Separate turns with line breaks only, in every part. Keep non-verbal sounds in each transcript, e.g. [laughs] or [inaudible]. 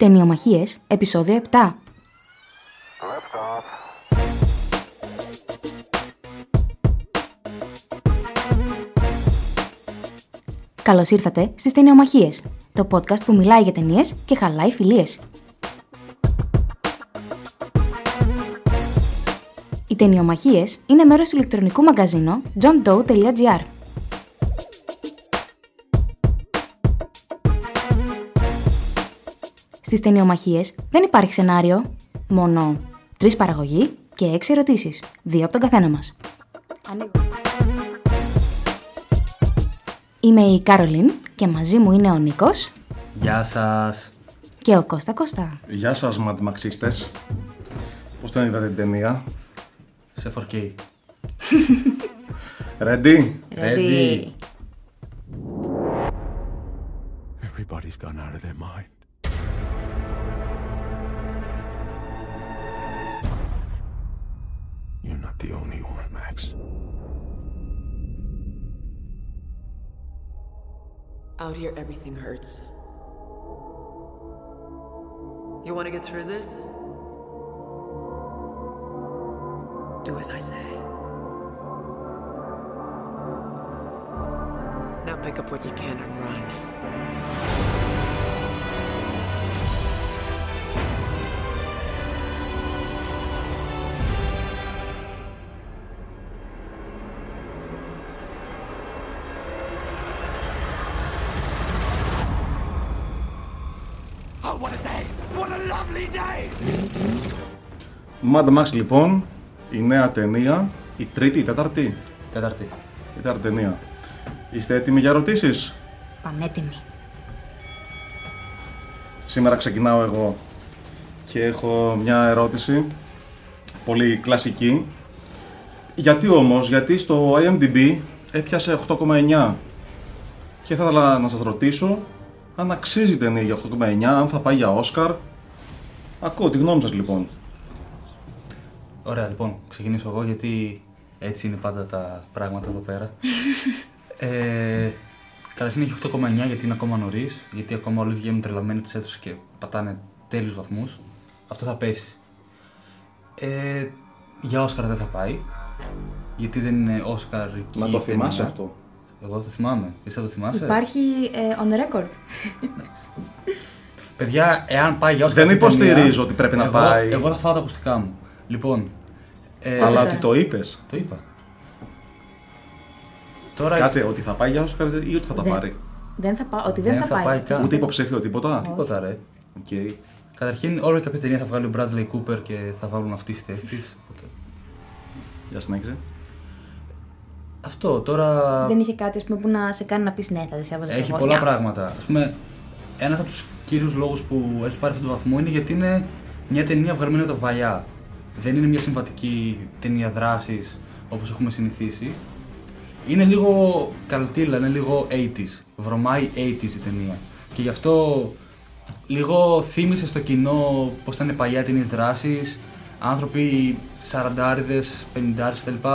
Ταινιομαχίες, επεισόδιο 7. Καλώς ήρθατε στις Ταινιομαχίες, το podcast που μιλάει για ταινίες και χαλάει φιλίες. Οι Ταινιομαχίες είναι μέρος του ηλεκτρονικού μαγκαζίνου johndoe.gr. Στις ταινιομαχίες δεν υπάρχει σενάριο, μόνο τρεις παραγωγοί και έξι ερωτήσεις, δύο από τον καθένα μας. Είμαι η Κάρολιν και μαζί μου είναι ο Νίκος
Γεια σας.
και ο Κώστα Κώστα.
Γεια σας μαθηματαξίστες. Πώς την είδατε την ταινία;
Σε 4K.
Ready?
Ready.
Everybody's gone out of their mind. The only one, Max.
Out here, everything hurts. You want to get through this? Do as I say. Now pick up what you can and run.
Mad Max λοιπόν, η νέα ταινία, η τρίτη, η τέταρτη,
Τέταρτη.
η τέταρτη ταινία. Είστε έτοιμοι για ερωτήσεις;
Πανέτοιμοι.
Σήμερα ξεκινάω εγώ και έχω μια ερώτηση πολύ κλασική. Γιατί όμως, γιατί στο IMDb έπιασε 8,9 και θα ήθελα να σας ρωτήσω αν αξίζει η ταινία για 8,9, αν θα πάει για Όσκαρ; Ακούω τη γνώμη σας λοιπόν.
Ωραία, λοιπόν, ξεκινήσω εγώ γιατί έτσι είναι πάντα τα πράγματα εδώ πέρα. [laughs] ε, καταρχήν έχει 8,9 γιατί είναι ακόμα νωρίς, γιατί ακόμα όλοι βγαίνουν τρελαμένοι τη αίθουσε και πατάνε τέλειους βαθμούς. Αυτό θα πέσει. Ε, για Όσκαρ δεν θα πάει. Γιατί δεν είναι Όσκαρ εκεί.
Να
η
το θυμάσαι
ταινία.
αυτό.
Εγώ το θυμάμαι. Εσύ θα το θυμάσαι;
Υπάρχει ε, on record.
Παιδιά, εάν πάει για Όσκαρ.
Δεν
αυτή η ταινία,
υποστηρίζω ότι πρέπει να
εγώ,
πάει.
Εγώ θα φάω τα ακουστικά μου. Λοιπόν. Ε,
Αλλά
Κώστα.
ότι το είπες.
Το είπα. Τώρα
Κάτσε, ότι θα πάει για Όσκαρ ή ότι θα τα
Δεν-
πάρει.
Δεν θα πά, ότι δεν,
Δεν
θα,
θα
πάει.
πάει καν.
Ούτε υποψήφιο τίποτα.
τίποτα ρε.
Οκ.
Καταρχήν, όλο και κάποια ταινία θα βγάλει ο Bradley Cooper και θα βάλουν αυτή στη θέση της.
Για συνέχισε.
Αυτό τώρα
Δεν είχε κάτι ας πούμε, που να σε κάνει να πεις ναι, θα δεν σε έβαζα
έχει
εγώ.
πολλά
Νιά.
πράγματα. Α πούμε, ένας από τους κύριους λόγους που έχει πάρει αυτόν τον βαθμό είναι γιατί είναι μια ταινία βγαλμένη από τα παλιά. Δεν είναι μια συμβατική ταινία δράσης όπως έχουμε συνηθίσει. Είναι λίγο καλτήλα, είναι λίγο 80s. Βρωμάει 80s η ταινία. Και γι' αυτό λίγο θύμισε στο κοινό πώς ήταν παλιά ταινίες δράσης. Άνθρωποι 40άριδε, 50άριδε κτλ.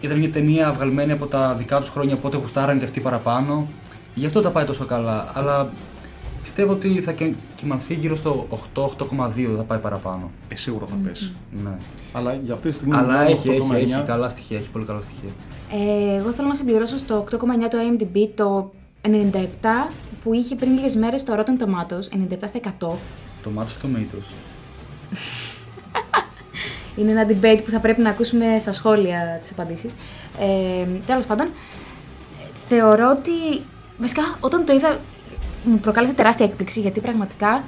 Ήταν μια ταινία βγαλμένη από τα δικά τους χρόνια, οπότε γουστάραν και αυτοί παραπάνω. Γι' αυτό τα πάει τόσο καλά. Αλλά πιστεύω ότι θα κι- κοιμανθεί γύρω στο 8-8,2, δεν θα πάει παραπάνω.
Ε, σίγουρα θα πέσει.
Ναι.
Αλλά για αυτή τη στιγμή.
Αλλά
μόνο
έχει, έχει,
8,9.
έχει καλά στοιχεία, έχει πολύ καλά στοιχεία.
Ε, εγώ θέλω να συμπληρώσω στο 8,9 το IMDb το 97 που είχε πριν λίγες μέρες το Rotten Tomatoes, 97 στα 100.
Το Tomatoes Tomatoes. [laughs]
Είναι ένα debate που θα πρέπει να ακούσουμε στα σχόλια τις απαντήσεις. Ε, τέλος πάντων, θεωρώ ότι... Βασικά, όταν το είδα, μου προκάλεσε τεράστια έκπληξη, γιατί πραγματικά,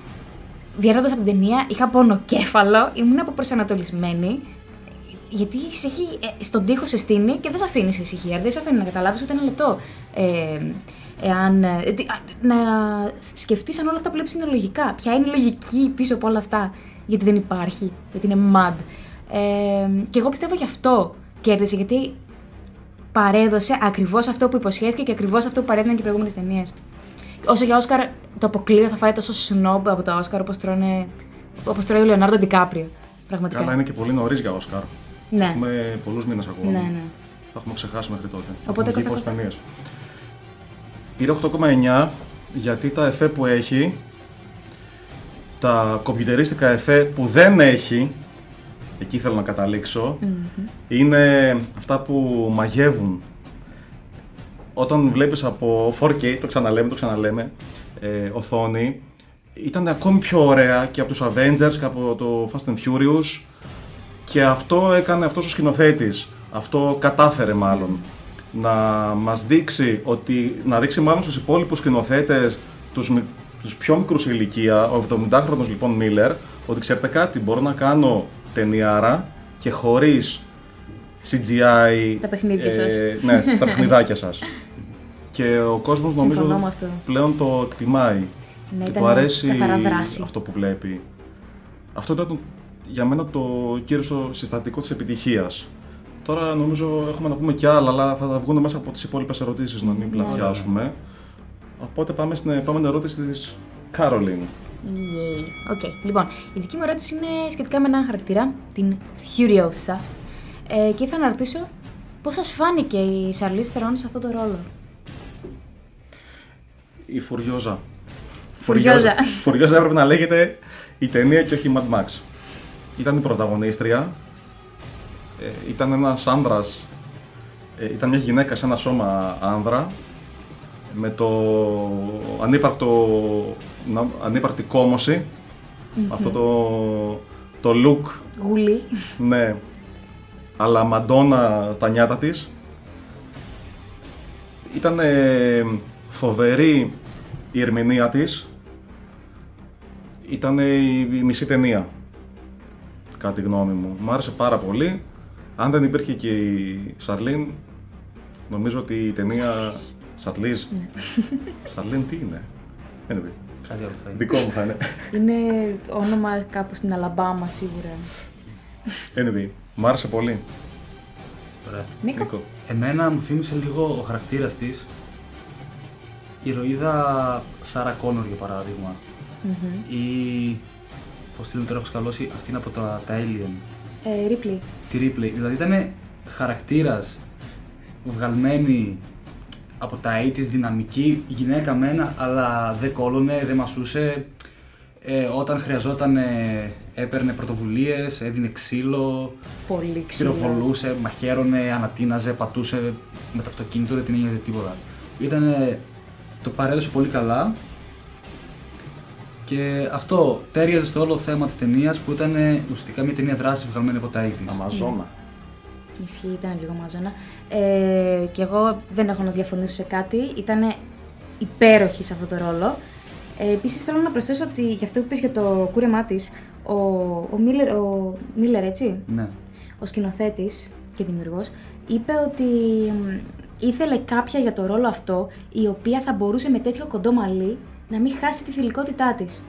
βγαίνοντας από την ταινία, είχα πονοκέφαλο, ήμουν αποπροσανατολισμένη, γιατί σε έχει, ε, στον τοίχο σε στείνει και δεν σε αφήνει σε ησυχία, δεν σε αφήνει να καταλάβεις ούτε ένα λεπτό. Ε, εάν, ε, τι- α, να σκεφτείς αν όλα αυτά που βλέπεις είναι λογικά. Ποια είναι η λογική πίσω από όλα αυτά. Γιατί δεν υπάρχει, γιατί είναι mad. Ε, και εγώ πιστεύω γι' αυτό κέρδισε, γιατί παρέδωσε ακριβώς αυτό που υποσχέθηκε και ακριβώς αυτό που παρέδιναν και οι προηγούμενες ταινίες. Όσο για Όσκαρ, το αποκλείω θα φάει τόσο σνόμπ από τα Όσκαρ όπως τρώνε. Όπως τρώει ο Λεωνάρντο Ντικάπριο. Πραγματικά.
Καλά, είναι και πολύ νωρίς για Όσκαρ.
Ναι.
Έχουμε πολλούς μήνες ακόμα.
Ναι, ναι.
Θα έχουμε ξεχάσει μέχρι τότε.
Οπότε,
Έχουμε βγει
Κώστα,
πόσες ταινίες. Πήρε 8,9 γιατί τα εφέ που έχει τα κομπιουτερίστικα εφέ που δεν έχει, εκεί θέλω να καταλήξω, είναι αυτά που μαγεύουν. Όταν βλέπεις από 4K, το ξαναλέμε, το ξαναλέμε, ε, οθόνη, ήταν ακόμη πιο ωραία και από τους Avengers και από το Fast and Furious και αυτό έκανε αυτός ο σκηνοθέτης. Αυτό κατάφερε μάλλον. Να μας δείξει ότι, να δείξει μάλλον στους υπόλοιπους σκηνοθέτες, τους, μι- τους πιο μικρούς σε ηλικία, ο 70χρονος λοιπόν Μίλλερ, ότι ξέρετε κάτι, μπορώ να κάνω ταινιάρα και χωρίς CGI.
Τα παιχνίδια σας.
Ναι, τα παιχνιδάκια σας. [laughs] Και ο κόσμος νομίζω
Συμφωνώ με αυτό.
πλέον το εκτιμάει.
Ναι,
και
ήταν
του αρέσει
καθαρά δράση.
αυτό που βλέπει. Αυτό ήταν το- για μένα το κύριο συστατικό της επιτυχίας. Τώρα νομίζω έχουμε να πούμε κι άλλα, αλλά θα τα βγουν μέσα από τις υπόλοιπες ερωτήσεις να
Ναι.
μην πλατιάσουμε. Οπότε πάμε στην επόμενη ερώτηση της Καρολίν.
Yay. OK. Λοιπόν, η δική μου ερώτηση είναι σχετικά με έναν χαρακτήρα, την Furiosa. Ε, και ήθελα να ρωτήσω πώς σας φάνηκε η Σαρλίζ Θερόν σε αυτό το ρόλο;
Η Φουριόζα.
Φουριόζα.
Φουριόζα έπρεπε να λέγεται η ταινία και όχι η Mad Max. Ήταν η πρωταγωνίστρια. Ε, ήταν ένας άνδρας. Ε, ήταν μια γυναίκα σε ένα σώμα άνδρα. Με το ανύπαρκτο, να- ανύπαρκτη κόμωση. Αυτό το, το look
Γουλή.
ναι. Αλλά Μαντόνα στα νιάτα της. Ήταν φοβερή η ερμηνεία της. Ήταν η, η μισή ταινία. Κατά τη γνώμη μου. Μ' άρεσε πάρα πολύ. Αν δεν υπήρχε και η Σαρλίν, νομίζω ότι η ταινία... Σαρλίζ. [laughs] Σαρλίν τι είναι; Anyway,
Κάτι άλλο θα είναι.
δικό μου θα είναι.
είναι όνομα κάπου στην Αλαμπάμα σίγουρα.
Anyway, μ' άρεσε πολύ.
Ωραία.
Νίκο.
Νίκο.
Εμένα μου θύμισε λίγο ο χαρακτήρας της η ηρωίδα Σάρα Κόνορ για παράδειγμα. Ή πώς τη λένε τώρα έχω σκαλώσει, αυτή είναι από τα, τα Alien.
Ε, Ripley.
Τη Ripley. Δηλαδή ήταν χαρακτήρας βγαλμένη από τα 80's δυναμική γυναίκα μένα, αλλά δεν κόλωνε, δεν μασούσε. Ε, όταν χρειαζόταν ε, έπαιρνε πρωτοβουλίες, έδινε ξύλο,
Πολύ ξύλο.
πυροβολούσε, μαχαίρωνε, ανατείναζε, πατούσε με το αυτοκίνητο, δεν την έγινε τίποτα. Ήταν, το παρέδωσε πολύ καλά και αυτό τέριαζε στο όλο θέμα της ταινίας που ήταν ε, ουσιαστικά μια ταινία δράσης βγαλμένη από τα 80's.
Αμαζόνα.
Ισχύει, ήταν λίγο μαζόνα. Ε, και εγώ δεν έχω να διαφωνήσω σε κάτι. Ήταν υπέροχη σε αυτό το ρόλο. Ε, Επίσης θέλω να προσθέσω ότι για αυτό που είπες για το κούρεμά της, ο, ο, Μίλλερ, ο Μίλλερ, έτσι,
Ναι.
ο σκηνοθέτης και δημιουργός, είπε ότι μ, ήθελε κάποια για το ρόλο αυτό η οποία θα μπορούσε με τέτοιο κοντό μαλλί να μην χάσει τη θηλυκότητά της.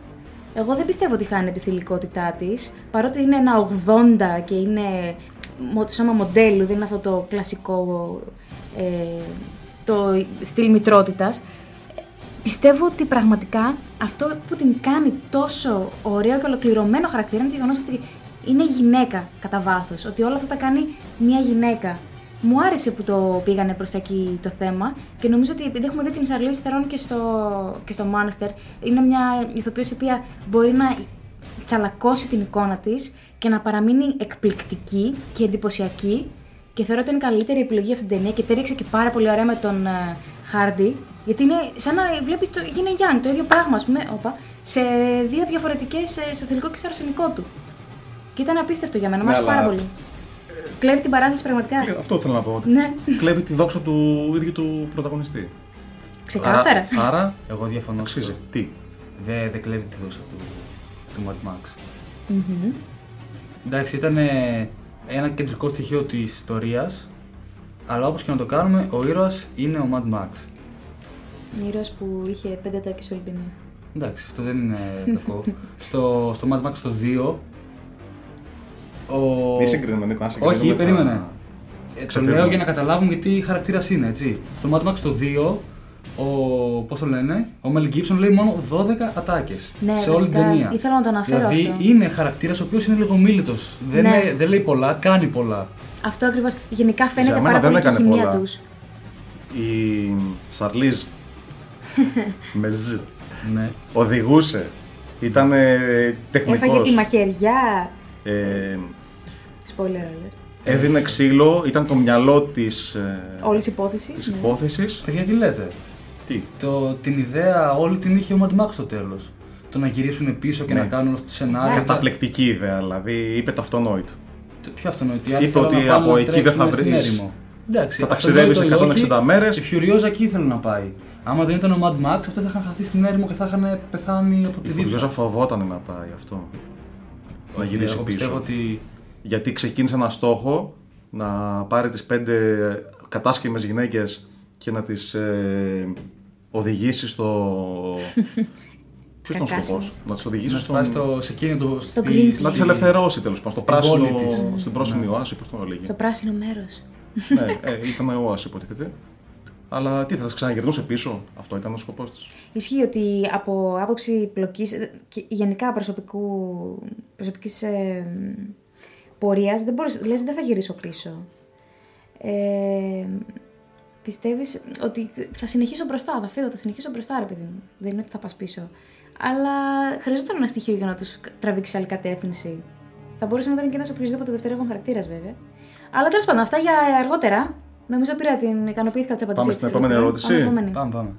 Εγώ δεν πιστεύω ότι χάνει τη θηλυκότητά της, παρότι είναι ένα 80 και είναι μο- σώμα μοντέλου, δεν είναι αυτό το κλασικό ε, το στυλ μητρότητας. Πιστεύω ότι πραγματικά αυτό που την κάνει τόσο ωραίο και ολοκληρωμένο χαρακτήρα είναι το γεγονός ότι είναι γυναίκα κατά βάθος. Ότι όλα αυτά τα κάνει μια γυναίκα. Μου άρεσε που το πήγανε προς τα εκεί το θέμα και νομίζω ότι επειδή έχουμε δει την Σαρλή Στερών και στο, και στο Μάνστερ, είναι μια ηθοποιός η οποία μπορεί να τσαλακώσει την εικόνα της και να παραμείνει εκπληκτική και εντυπωσιακή και θεωρώ ότι είναι η καλύτερη επιλογή αυτή την ταινία και τέριαξε και πάρα πολύ ωραία με τον ε, Χάρντι. Γιατί είναι σαν να βλέπεις το Yin and Yang, το ίδιο πράγμα, ας πούμε, όπα, σε δύο διαφορετικές, στο θηλυκό και στο αρσενικό του. Και ήταν απίστευτο για μένα, μου
Ναι,
άρεσε πάρα
αλλά-
πολύ. Κλέβει την παράσταση πραγματικά.
Κλε- Αυτό θέλω να πω. ότι
Ναι,
Κλέβει τη δόξα του ίδιου του πρωταγωνιστή.
ξεκάθαρα.
Άρα, άρα
Εγώ διαφωνώ. σε
αξίζει.
αυτό.
Τι;
Δεν δεν κλέβει τη δόξα του, του Mad Max.
Μμμ.
Εντάξει, ήταν ένα κεντρικό στοιχείο της ιστορίας, αλλά όπως και να το κάνουμε, ο ήρωας είναι ο Mad Max.
Ήρωας που είχε πέντε τάκια σε όλη την ταινία.
Εντάξει, αυτό δεν είναι κακό. [laughs] στο, στο Mad Max το 2, ο...
Μη συγκρίνουμε, Νίκο, αν συγκρίνουμε.
Όχι,
θα-
περίμενε. Ε, το
Ξεφεύγουμε.
λέω για να καταλάβουν γιατί χαρακτήρας είναι, έτσι. Στο Mad Max το 2, ο, πώς το λένε, ο Mel Gibson λέει μόνο 12 ατάκες
Ναι,
σε όλη την
βασικά,
ταινία.
ήθελα να το αναφέρω
δηλαδή
αυτό.
είναι χαρακτήρας ο οποίος είναι λίγο μίλητος. Δεν,
Ναι.
λέει, δεν λέει πολλά, κάνει πολλά.
Αυτό ακριβώς. Γενικά φαίνεται
Για μένα
πάρα
δεν
πολύ και η
έκανε
χημεία
πολλά.
τους.
Η Σαρλίζ [laughs] με ζ
Ναι.
οδηγούσε Ήταν ε, τεχνικός.
Έφαγε τη μαχαιριά.
Ε,
Spoiler alert.
έδινε ξύλο, ήταν το μυαλό της, ε,
Όλης υπόθεσης.
της υπόθεσης.
Παιδιά, τι λέτε;
Τι,
Το, την ιδέα όλη την είχε ο Mad Max στο τέλος. Το να γυρίσουν πίσω και
Ναι.
να κάνουν αυτό το σενάριο.
καταπληκτική ιδέα, δηλαδή είπε το αυτονόητο.
Το πιο αυτονόητο. Οι άλλοι
Είπε
θέλουν
ότι
να πάνε
από
να
εκεί δεν θα
τρέξουν στην
βρεις.
έρημο. Εντάξει,
Θα
αυτονόητο
ταξιδεύεις
ή
160
όχι,
μέρες.
Και Φιουριόζα εκεί ήθελε να πάει. Άμα δεν ήταν ο Mad Max, αυτοί θα είχαν χαθεί στην έρημο και θα είχαν πεθάνει από τη
Η
δίψα.
Φουριόζα φοβόταν να πάει αυτό. Να γυρίσει
Εγώ
πίσω.
πιστεύω ότι
Γιατί ξεκίνησε ένα στόχο να πάρει τις πέντε κατάσχεμες γυναίκες και να τις ε, οδηγήσει στο... [laughs] Ποιος ήταν ο
Κακάσιμες.
σκοπός, να τις οδηγήσει
να
στον...
σπάσει στο, σε εκείνο το.
Στο
στη-
Greenpeace.
στη-
Να τις ελευθερώσει τέλος πάντων, στο
Στην
πράσινο,
πόλη της.
στην πρόσινη οάση, πώς το έλεγε.
Στο πράσινο μέρος.
ναι, ε, ήταν ο οάση υποτίθεται. Αλλά τι, θα τις ξαναγυρνούσε πίσω, αυτό ήταν ο σκοπός της.
Ισχύει ότι από άποψη πλοκής και γενικά προσωπικού, προσωπικής ε, πορείας δεν μπορείς, λες δεν θα γυρίσω πίσω. Ε, πιστεύεις ότι θα συνεχίσω μπροστά, θα φύγω, θα συνεχίσω μπροστά ρε παιδί μου. Δεν είναι ότι θα πας πίσω. Αλλά χρειαζόταν ένα στοιχείο για να τους τραβήξεις σε άλλη κατεύθυνση. Θα μπορούσε να ήταν και ένας οποιοδήποτε δευτερεύον χαρακτήρας βέβαια. Αλλά τέλος πάντων, αυτά για αργότερα. Νομίζω πήρα την ικανοποιήθηκα τις απαντήσεις.
στην
της,
επόμενη
Ελευθερία.
ερώτηση.
Πάμε επόμενη.
Πάμε, πάμε.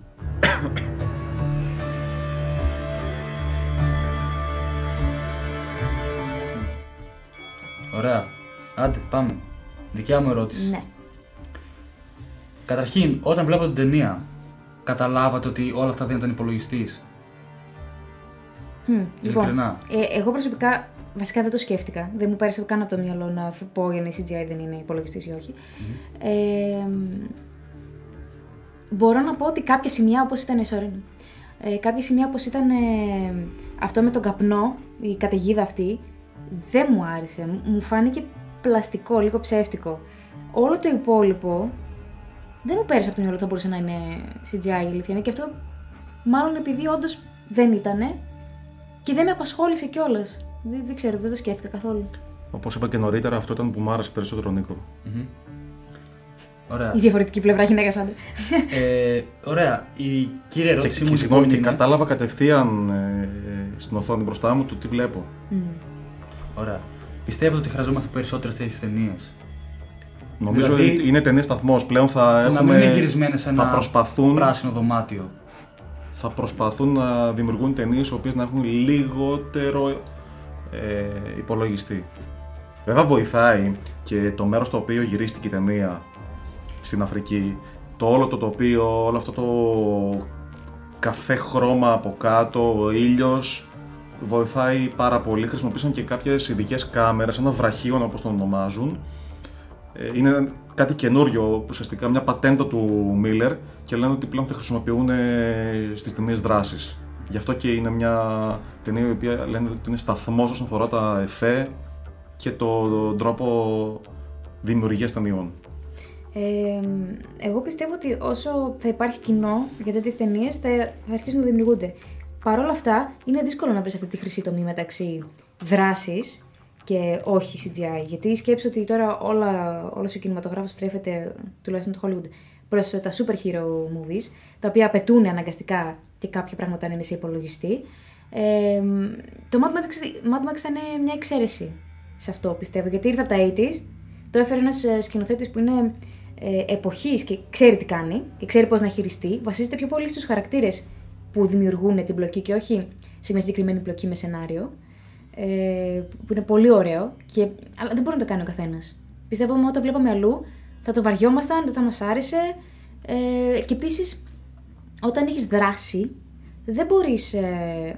Ωραία. Άντε, πάμε. Δικιά μου ερώτηση.
Ναι.
Καταρχήν, όταν βλέπατε την ταινία, καταλάβατε ότι όλα αυτά δεν ήταν υπολογιστής;
Μμ, Λοιπόν,
Ειλικρινά.
ε, εγώ προσωπικά βασικά δεν το σκέφτηκα. Δεν μου πέρασε καν από το μυαλό να φ- πω είναι CGI δεν είναι υπολογιστής ή όχι. Ε, μ, μπορώ να πω ότι κάποια σημεία όπως ήταν. Sorry, ε, κάποια σημεία όπως ήταν ε, αυτό με τον καπνό, η καταιγίδα αυτή, δεν μου άρεσε. Μου- Μου φάνηκε πλαστικό, λίγο ψεύτικο. Όλο το υπόλοιπο δεν μου πέρασε από το μυαλό ότι θα μπορούσε να είναι CGI η αλήθεια είναι. Και αυτό μάλλον επειδή όντως δεν ήτανε και δεν με απασχόλησε κιόλας. Δεν, δεν ξέρω, δεν το σκέφτηκα καθόλου.
Όπως είπα και νωρίτερα, αυτό ήταν που μου άρεσε περισσότερο Νίκο.
Μμμ. Ωραία.
Η διαφορετική πλευρά γυναίκας άντρα.
ε, ωραία. Η κύρια
Και,
ερώτησή
και,
μου
συγγνώμη,
λοιπόν
και
είναι...
κατάλαβα κατευθείαν ε, στην οθόνη μπροστά μου το τι βλέπω.
Ωραία. Πιστεύετε ότι χρειαζόμαστε περισσότερες τέτοιε ταινίε.
Νομίζω
Δηλαδή-
ότι είναι ταινία σταθμός. Πλέον θα
Που να
έχουμε.
μην είναι γυρισμένες σε ένα
θα προσπαθούν,
πράσινο δωμάτιο.
θα προσπαθούν να δημιουργούν ταινίες οι οποίες να έχουν λιγότερο ε, υπολογιστή. Βέβαια βοηθάει και το μέρος στο οποίο γυρίστηκε η ταινία στην Αφρική. Το όλο το τοπίο, όλο αυτό το καφέ χρώμα από κάτω, ο ήλιος βοηθάει πάρα πολύ. Χρησιμοποίησαν και κάποιες ειδικές κάμερες, ένα βραχίον όπως το ονομάζουν. Ε, Είναι κάτι καινούριο, ουσιαστικά μια πατέντα του Μίλλερ και λένε ότι πλέον τη χρησιμοποιούν ε, στις ταινίες δράσης. Γι' αυτό και είναι μια ταινία η οποία λένε ότι είναι σταθμός όσον αφορά τα εφέ και τον τρόπο δημιουργίας ταινιών.
Ε, εγώ πιστεύω ότι όσο θα υπάρχει κοινό για τέτοιες ταινίες, θα, θα αρχίσουν να δημιουργούνται. Παρ' όλα αυτά, είναι δύσκολο να βρεις αυτή τη χρυσή τομή μεταξύ δράσης και όχι CGI. Γιατί σκέψου ότι τώρα όλα, όλος ο κινηματογράφος στρέφεται, τουλάχιστον το Hollywood, προς τα super hero movies, τα οποία απαιτούν αναγκαστικά και κάποια πράγματα να είναι σε υπολογιστή. Ε, το Mad Max, Mad Max ήταν μια εξαίρεση σε αυτό, πιστεύω, γιατί ήρθε από τα 80s, το έφερε ένας ε, σκηνοθέτης που είναι ε, εποχής και ξέρει τι κάνει και ξέρει πώς να χειριστεί, βασίζεται πιο πολύ στους χαρακτήρες που δημιουργούν την πλοκή και όχι σε μια συγκεκριμένη πλοκή με σενάριο ε, που είναι πολύ ωραίο, και, αλλά δεν μπορεί να το κάνει ο καθένας. Πιστεύω ότι όταν βλέπαμε αλλού θα το βαριόμασταν, δεν θα μας άρεσε. Ε, και επίσης, όταν έχεις δράση, δεν μπορείς. Ε,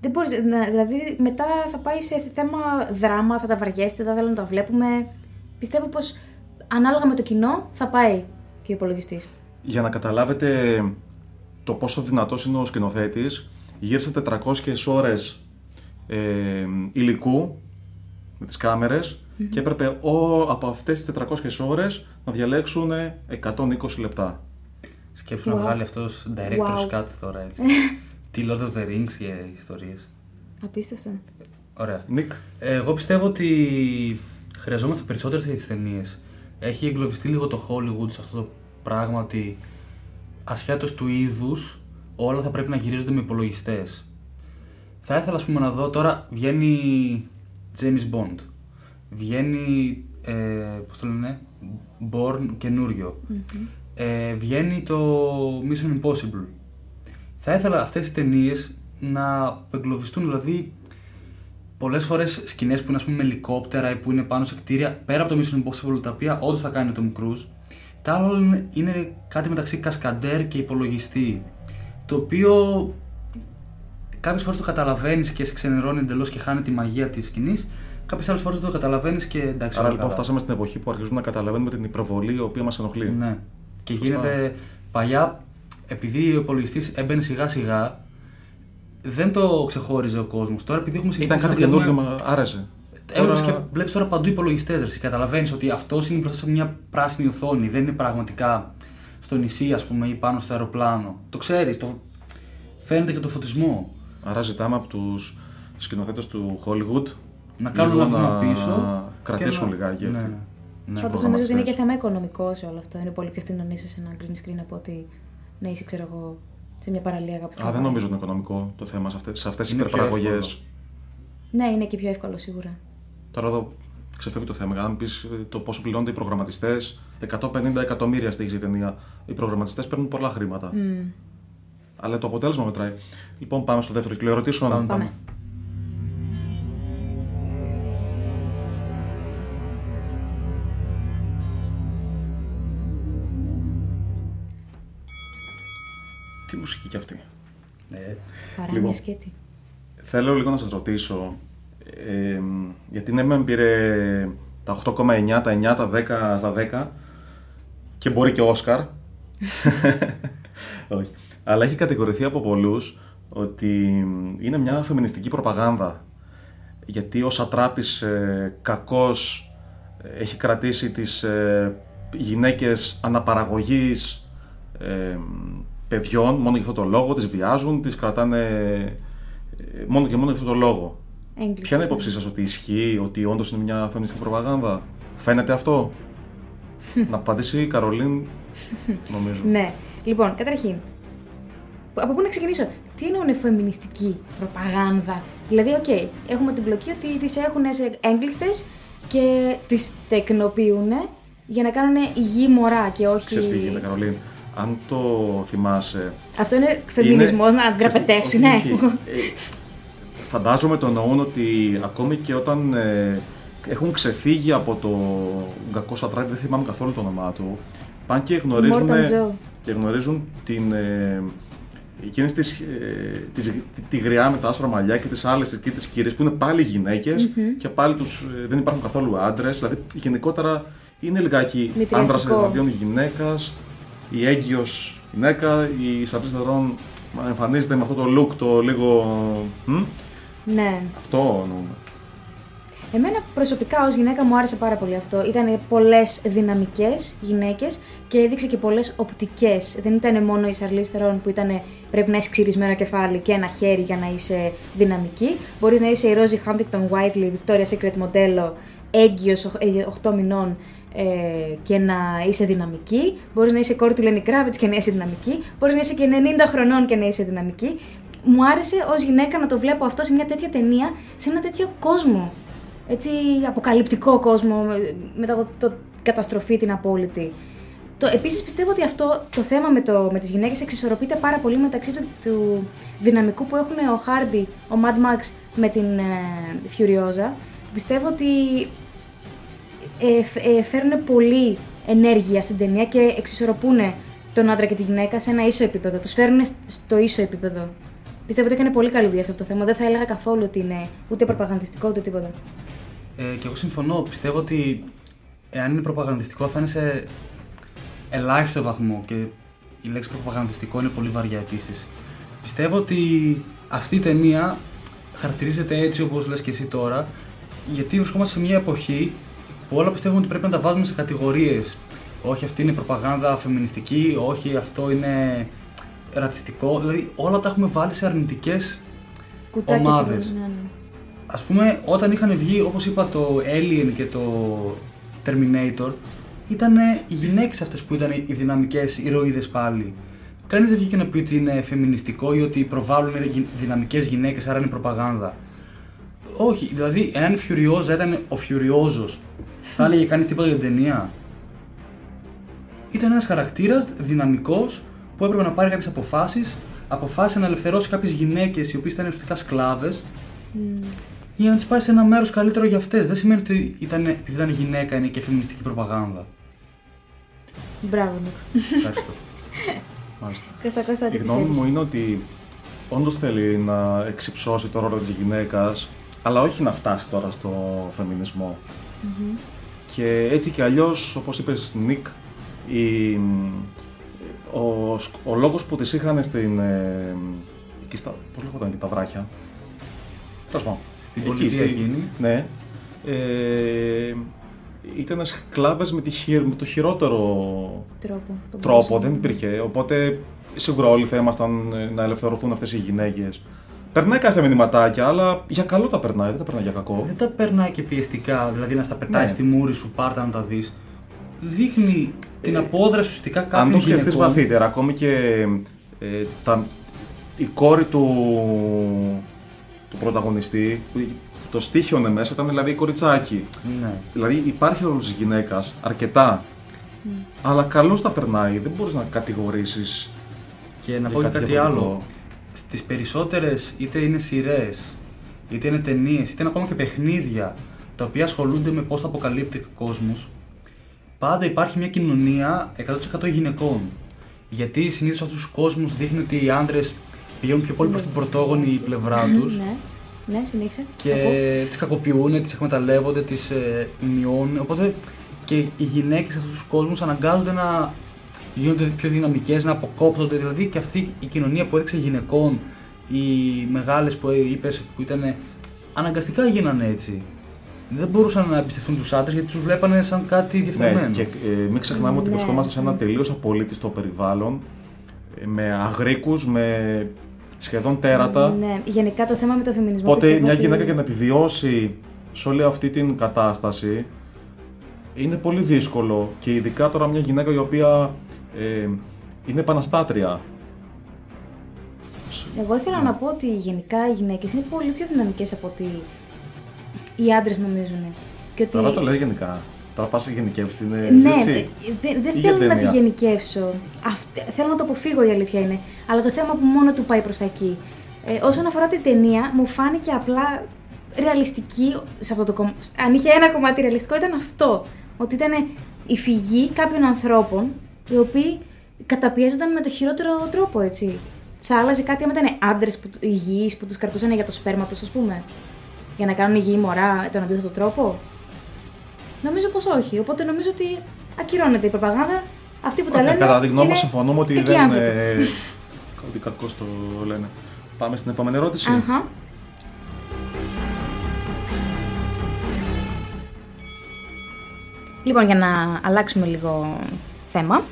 δεν μπορείς, να- δηλαδή μετά θα πάει σε θέμα δράμα, θα τα βαριέστε, δεν θέλω να τα βλέπουμε. Πιστεύω πως ανάλογα με το κοινό θα πάει και ο υπολογιστής.
Για να καταλάβετε το πόσο δυνατός είναι ο σκηνοθέτης, γύρισε 400 ώρες ε, υλικού με τις καμερες και έπρεπε ο, από αυτές τις 400 ώρες να διαλέξουν 120 λεπτά.
Σκέψου να
Wow.
βγάλει αυτός director's
Wow.
cut τώρα έτσι. [laughs] Τι Lord of the Rings και ιστορίες.
Απίστευτο.
Ωραία.
Νίκ,
Ε, Εγώ πιστεύω ότι χρειαζόμαστε περισσότερες τέτοιες ταινίες. Έχει εγκλωβιστεί λίγο το Hollywood σε αυτό το πράγμα ότι ασχέτως του είδους όλα θα πρέπει να γυρίζονται με υπολογιστές. Θα ήθελα ας πούμε, να δω τώρα βγαίνει James Bond. Βγαίνει. Ε, πώς το λένε, Born καινούριο. Ε, βγαίνει το Mission Impossible. Θα ήθελα αυτές οι ταινίες να εγκλωβιστούν, δηλαδή πολλές φορές σκηνές που είναι ας πούμε, με ελικόπτερα ή που είναι πάνω σε κτίρια, πέρα από το Mission Impossible, τα οποία όντως θα κάνει ο Tom Cruise, τα άλλα είναι, είναι κάτι μεταξύ κασκαντέρ και υπολογιστή. Το οποίο κάποιες φορές το καταλαβαίνεις και σε ξενερώνει εντελώς και χάνει τη μαγεία της σκηνής. Κάποιες άλλες φορές το καταλαβαίνεις και εντάξει.
Άρα
όλα
λοιπόν
καλά.
φτάσαμε στην εποχή που αρχίζουμε να καταλαβαίνουμε την υπερβολή η οποία μας ενοχλεί.
Ναι. Και
Σωστά.
γίνεται παλιά, επειδή ο υπολογιστής έμπαινε σιγά σιγά, δεν το ξεχώριζε ο κόσμος. Τώρα επειδή έχουμε
Ήταν
συνηθίσει
κάτι
να βλέπουμε-
καινούργιο, μα άρεσε.
Έβλεπες
Τώρα-
και βλέπεις τώρα παντού υπολογιστές. Καταλαβαίνεις ότι αυτός είναι μπροστά σε μια πράσινη οθόνη. Δεν είναι πραγματικά στο νησί, ας πούμε, ή πάνω στο αεροπλάνο. Το ξέρεις, το... φαίνεται και το φωτισμό.
Άρα ζητάμε από τους σκηνοθέτες του Hollywood
Να κάνουν
λίγο
ένα βήμα
να
πίσω.
κρατήσουν
και να-
λιγάκι
Ναι,
αυτοί.
ναι. Ναι.
Πάντω
προγραμματιστές.
νομίζω ότι είναι και θέμα οικονομικό σε όλο αυτό. Είναι πολύ πιο φθηνό να είσαι σε ένα green screen από ότι να είσαι, ξέρω εγώ, σε μια παραλία κάπου στην
Α, δεν
Χαβάη.
νομίζω ότι είναι οικονομικό το θέμα σε αυτές, σε αυτές τις
Είναι πιο
υπερπαραγωγές.
εύκολο.
Ναι, είναι και πιο εύκολο σίγουρα.
Τώρα εδώ ξεφεύγει το θέμα. Αν πεις το πόσο πληρώνονται οι προγραμματιστές, 150 εκατομμύρια στοιχεία η ταινία. Οι προγραμματιστές παίρνουν πολλά χρήματα.
Μμ.
Αλλά το αποτέλεσμα μετράει. Λοιπόν, πάμε στο δεύτερο κύκλο ερωτήσεων.
Πάμε,
Πάμε.
Τι μουσική κι αυτή.
Ε,
Παρά
Λοιπόν.
μια σκέτη.
Θέλω λίγο να σας ρωτήσω, ε, γιατί ναι μεν πήρε τα 8,9, τα 9, τα 10 στα 10 και μπορεί και Όσκαρ. [laughs] Όχι. Αλλά έχει κατηγορηθεί από πολλούς ότι είναι μια φεμινιστική προπαγάνδα. Γιατί ο Σατράπης ε, κακός ε, έχει κρατήσει τις ε, γυναίκες αναπαραγωγής ε, παιδιών μόνο για αυτό το λόγο, τις βιάζουν, τις κρατάνε ε, μόνο και μόνο για αυτό το λόγο.
Εγκλείστες.
Ποια είναι η άποψή σας ότι ισχύει, ότι όντως είναι μια φεμινιστική προπαγάνδα; Φαίνεται αυτό; [laughs] να απαντήσει η Καρολίν, [laughs] νομίζω.
Ναι. Λοιπόν, καταρχήν, από πού να ξεκινήσω; Τι εννοούν φεμινιστική προπαγάνδα; Δηλαδή, οκ, έχουμε την πλοκή ότι τις έχουν έγκλειστες και τις τεκνοποιούν για να κάνουν υγιή μωρά και όχι.
Ξέρεις τι γίνεται, Καρολίν. Αν το θυμάσαι,
Αυτό είναι φεμινισμό να
ξέρεις τι,
δραπετεύσει,
όχι,
ναι.
όχι. Ε, φαντάζομαι το εννοούν ότι ακόμη και όταν ε, έχουν ξεφύγει από το Γκακός Σατράκη, δεν θυμάμαι καθόλου το όνομά του, πάνε και γνωρίζουν,
Morton Joe.
και γνωρίζουν την, ε, εκείνες τις, ε, τις, τη, τη γριά με τα άσπρα μαλλιά και τις άλλες εκεί τις κυρίες που είναι πάλι γυναίκες και πάλι τους, ε, δεν υπάρχουν καθόλου άντρες, δηλαδή γενικότερα είναι λιγάκι
Μητριαρχικό.
άντρας εναντίον γυναίκας, η έγκυος γυναίκα, η Σαρτίς Θερών εμφανίζεται με αυτό το look το λίγο... μ,
ναι.
αυτό εννοούμε.
Εμένα προσωπικά ως γυναίκα μου άρεσε πάρα πολύ αυτό. Ήταν πολλές δυναμικές γυναίκες και έδειξε και πολλές οπτικές. Δεν ήταν μόνο η Σαρλής Θερόν που ήταν πρέπει να έχεις ξυρισμένο κεφάλι και ένα χέρι για να είσαι δυναμική. Μπορείς να είσαι η Rosie Huntington Whiteley, Victoria's Secret μοντέλο, έγκυος 8 μηνών ε, και να είσαι δυναμική. Μπορείς να είσαι η κόρη του Lenny Kravitz και να είσαι δυναμική. Μπορείς να είσαι και 90 χρονών και να είσαι δυναμική. Μου άρεσε ως γυναίκα να το βλέπω αυτό σε μια τέτοια ταινία, σε ένα τέτοιο κόσμο έτσι αποκαλυπτικό κόσμο με- μετά το, το καταστροφή την απόλυτη. Το, επίσης πιστεύω ότι αυτό το θέμα με, το, με τις γυναίκες εξισορροπείται πάρα πολύ μεταξύ του, του δυναμικού που έχουν ο Χάρντι, ο Mad Max με την ε, Furiosa. Πιστεύω ότι ε, φ- ε, φέρνουν πολύ ενέργεια στην ταινία και εξισορροπούν τον άντρα και τη γυναίκα σε ένα ίσο επίπεδο. Τους φέρνουν σ- στο ίσο επίπεδο. Πιστεύω ότι έκανε πολύ καλή δουλειά σε αυτό το θέμα. Δεν θα έλεγα καθόλου ότι είναι ούτε προπαγανδιστικό ούτε τίποτα.
Ε, και εγώ συμφωνώ. Πιστεύω ότι εάν είναι προπαγανδιστικό θα είναι σε ελάχιστο βαθμό και η λέξη προπαγανδιστικό είναι πολύ βαριά επίσης. Πιστεύω ότι αυτή η ταινία χαρακτηρίζεται έτσι όπως λες και εσύ τώρα γιατί βρισκόμαστε σε μια εποχή που όλα πιστεύουμε ότι πρέπει να τα βάζουμε σε κατηγορίες. Όχι αυτή είναι προπαγάνδα φεμινιστική, όχι αυτό είναι ρατσιστικό. Δηλαδή όλα τα έχουμε βάλει σε αρνητικές
Κουτάκια
Ομάδες.
σίγουρα, ναι, ναι.
Ας πούμε, όταν είχαν βγει, όπως είπα, το Alien και το Terminator, ήταν οι γυναίκες αυτές που ήταν οι δυναμικές ηρωίδες πάλι. Κανείς δεν βγήκε να πει ότι είναι φεμινιστικό ή ότι προβάλλουν δυναμικές γυναίκες, άρα είναι προπαγάνδα. Όχι, δηλαδή, εάν Φιουριόζα ήταν ο Φιουριόζο, θα έλεγε κανείς τίποτα για την ταινία. Ήταν ένας χαρακτήρας δυναμικός που έπρεπε να πάρει κάποιες αποφάσεις, αποφάσισε να ελευθερώσει κάποιες γυναίκες οι οποίες ήταν ουσιαστικά σκλάβες για να τις πάει σε ένα μέρος καλύτερο για αυτές. Δεν σημαίνει ότι ήταν, επειδή ήταν γυναίκα είναι και φεμινιστική προπαγάνδα.
Μπράβο, Νίκο.
Ευχαριστώ. [laughs]
Μάλιστα.
Κώστα, Κώστα, τι
Η γνώμη
πιστεύεις;
μου είναι ότι όντως θέλει να εξυψώσει το ρόλο της γυναίκας, αλλά όχι να φτάσει τώρα στο φεμινισμο Και έτσι κι αλλιώς, όπως είπες, Νικ, η, ο, σκ- ο λόγος που τις είχαν στην. Ε, εκεί στα, πώς λέγονταν εκεί τα βράχια; Τέλος πάντων.
Στην
Εκεί,
πολιτεία
στη-
εκείνη.
Ναι. Ε, ήταν σκλάβες με, τη χει- με το χειρότερο
Τρόπο. το
τρόπο,
μπορούσα
δεν
να-
υπήρχε. Οπότε σίγουρα όλοι θα ήμασταν ε, να ελευθερωθούν αυτές οι γυναίκες. Περνάει κάποια μηνυματάκια, αλλά για καλό τα περνάει, δεν τα περνάει για κακό.
Δεν τα περνάει και πιεστικά, δηλαδή να στα πετάει
Ναι.
στη μούρη σου, πάρτα να τα δεις. Δείχνει την απόδραση ουσιαστικά κάποιων
Αν το σκεφτείς
γυναικών.
βαθύτερα, ακόμη και ε, τα, η κόρη του, του πρωταγωνιστή, που το στίχιονε μέσα, ήταν δηλαδή η κοριτσάκι.
Ναι.
Δηλαδή υπάρχει ρόλος της γυναίκας αρκετά, αλλά καλώς τα περνάει. Δεν μπορείς να κατηγορήσεις.
Και να
Για
πω και
κάτι
κάτι
διαφορετικό.
άλλο. Στις περισσότερες, είτε είναι σειρές, είτε είναι ταινίες, είτε είναι ακόμα και παιχνίδια, τα οποία ασχολούνται με πώς θα αποκαλύπτει ο κόσμος, πάντα υπάρχει μια κοινωνία 100% γυναικών. Γιατί συνήθως αυτούς τους κόσμους δείχνει ότι οι άντρε πηγαίνουν πιο πολύ προς την πρωτόγονη πλευρά τους
Ναι, ναι, συνέχισε.
και
Ακούω.
τις κακοποιούν, τις εκμεταλλεύονται, τις ε, μειώνουν. Οπότε και οι γυναίκες σε αυτούς τους κόσμους αναγκάζονται να γίνονται πιο δυναμικές, να αποκόπτονται. Δηλαδή και αυτή η κοινωνία που έδειξε γυναικών, οι μεγάλες που είπες που ήταν. αναγκαστικά γίνανε έτσι. Δεν μπορούσαν να εμπιστευτούν τους άντρες γιατί τους βλέπανε σαν κάτι διεφθαρμένο.
Ναι, και ε, μην ξεχνάμε ότι
Ναι.
βρισκόμαστε σε ένα τελείως απολύτιστο περιβάλλον, ε, με αγρίκους, με σχεδόν τέρατα.
Ναι, γενικά το θέμα με το φεμινισμό.
Οπότε
πιστεύω
μια
ότι-
γυναίκα για να επιβιώσει σε όλη αυτή την κατάσταση είναι πολύ δύσκολο και ειδικά τώρα μια γυναίκα η οποία ε, είναι επαναστάτρια.
Εγώ ήθελα να πω ότι γενικά οι γυναίκες είναι πολύ πιο δυναμικές από ότι οι άντρες νομίζουν. Και ότι...
Τώρα το λέει γενικά. Τώρα πας και γενικεύεις την ε,
Ναι,
συζήτηση.
δεν δεν
Ή για
θέλω να τη
ταινία.
γενικεύσω. Αυτ- θέλω να το αποφύγω η αλήθεια είναι. Αλλά το θέμα που μόνο του πάει προς τα εκεί. Ε, όσον αφορά την ταινία, μου φάνηκε απλά ρεαλιστική σε αυτό το κομμάτι. Αν είχε ένα κομμάτι ρεαλιστικό, ήταν αυτό. Ότι ήταν η φυγή κάποιων ανθρώπων οι οποίοι καταπιέζονταν με το χειρότερο τρόπο, έτσι. Θα άλλαζε κάτι άμα ήταν άντρες υγιεί που τους κρατούσαν για το σπέρμα τους, ας πούμε. Για να κάνουν υγιή μωρά τον αντίθετο τρόπο. Νομίζω πως όχι. Οπότε νομίζω ότι ακυρώνεται η προπαγάνδα. Αυτοί που τα
Ε,
λένε.
Κατά τη γνώμη μου
είναι
συμφωνούμε ότι
κακοί
δεν
άνθρωποι.
είναι. [laughs] Ότι κακό το λένε. Πάμε στην επόμενη ερώτηση.
Αχα. Λοιπόν, για να αλλάξουμε λίγο θέμα,